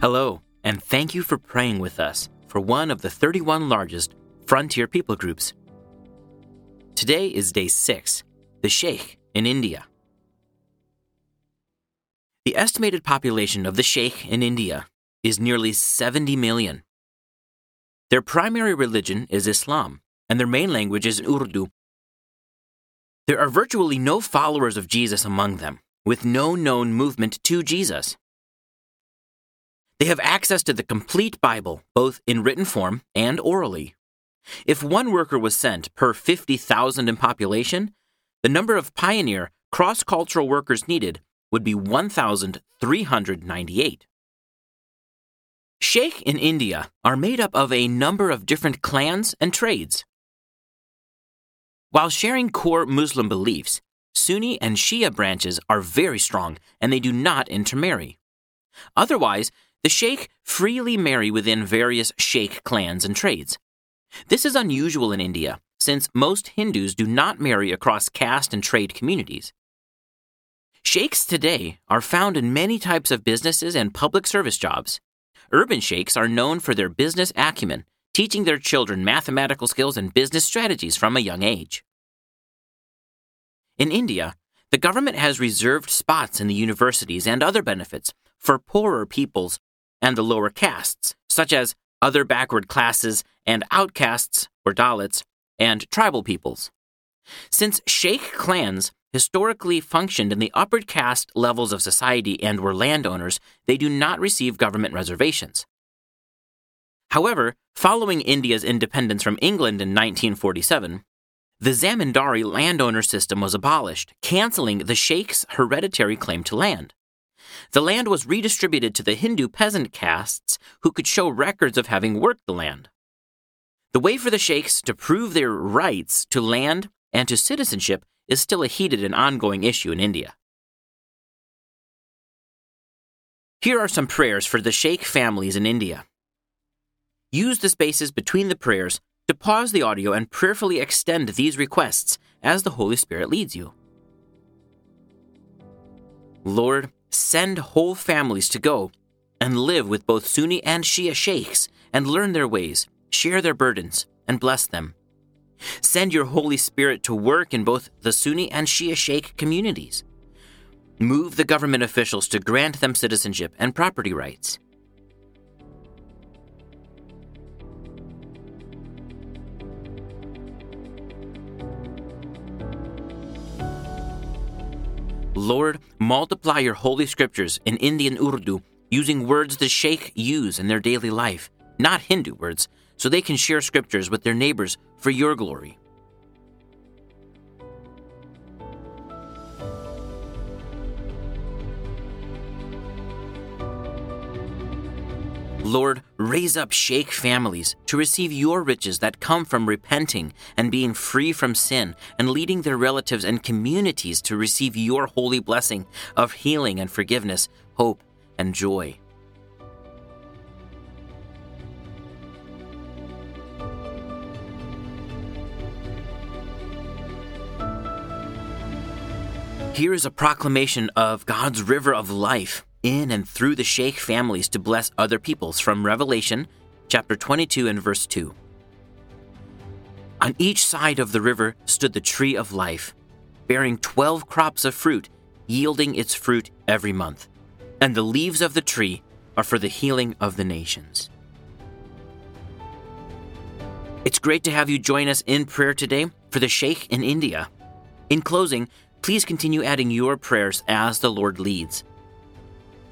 Hello, and thank you for praying with us for one of the 31 largest frontier people groups. Today is day 6, the Shaikh in India. The estimated population of the Shaikh in India is nearly 70 million. Their primary religion is Islam, and their main language is Urdu. There are virtually no followers of Jesus among them, with no known movement to Jesus. They have access to the complete Bible, both in written form and orally. If one worker was sent per 50,000 in population, the number of pioneer cross cultural workers needed would be 1,398. Shaikh in India are made up of a number of different clans and trades. While sharing core Muslim beliefs, Sunni and Shia branches are very strong and they do not intermarry. Otherwise, the shaikh freely marry within various shaikh clans and trades. This is unusual in India, since most Hindus do not marry across caste and trade communities. Shaikhs today are found in many types of businesses and public service jobs. Urban shaikhs are known for their business acumen, teaching their children mathematical skills and business strategies from a young age. In India, the government has reserved spots in the universities and other benefits for poorer peoples and the lower castes, such as other backward classes and outcasts or Dalits and tribal peoples. Since Shaikh clans historically functioned in the upper caste levels of society and were landowners, they do not receive government reservations. However, following India's independence from England in 1947, the zamindari landowner system was abolished, canceling the shaikh's hereditary claim to land. The land was redistributed to the Hindu peasant castes who could show records of having worked the land. The way for the shaikhs to prove their rights to land and to citizenship is still a heated and ongoing issue in India. Here are some prayers for the shaikh families in India. Use the spaces between the prayers to pause the audio and prayerfully extend these requests as the Holy Spirit leads you. Lord, Send whole families to go and live with both Sunni and Shia shaikhs and learn their ways, share their burdens, and bless them. Send your Holy Spirit to work in both the Sunni and Shia shaikh communities. Move the government officials to grant them citizenship and property rights. Lord, multiply your holy scriptures in Indian Urdu using words the Shaikh use in their daily life, not Hindu words, so they can share scriptures with their neighbors for your glory. Lord, raise up Shaikh families to receive your riches that come from repenting and being free from sin and leading their relatives and communities to receive your holy blessing of healing and forgiveness, hope and joy. Here is a proclamation of God's river of life in and through the shaikh families to bless other peoples from Revelation chapter 22 and verse 2. On each side of the river stood the tree of life, bearing 12 crops of fruit, yielding its fruit every month. And the leaves of the tree are for the healing of the nations. It's great to have you join us in prayer today for the Shaikh in India. In closing, please continue adding your prayers as the Lord leads.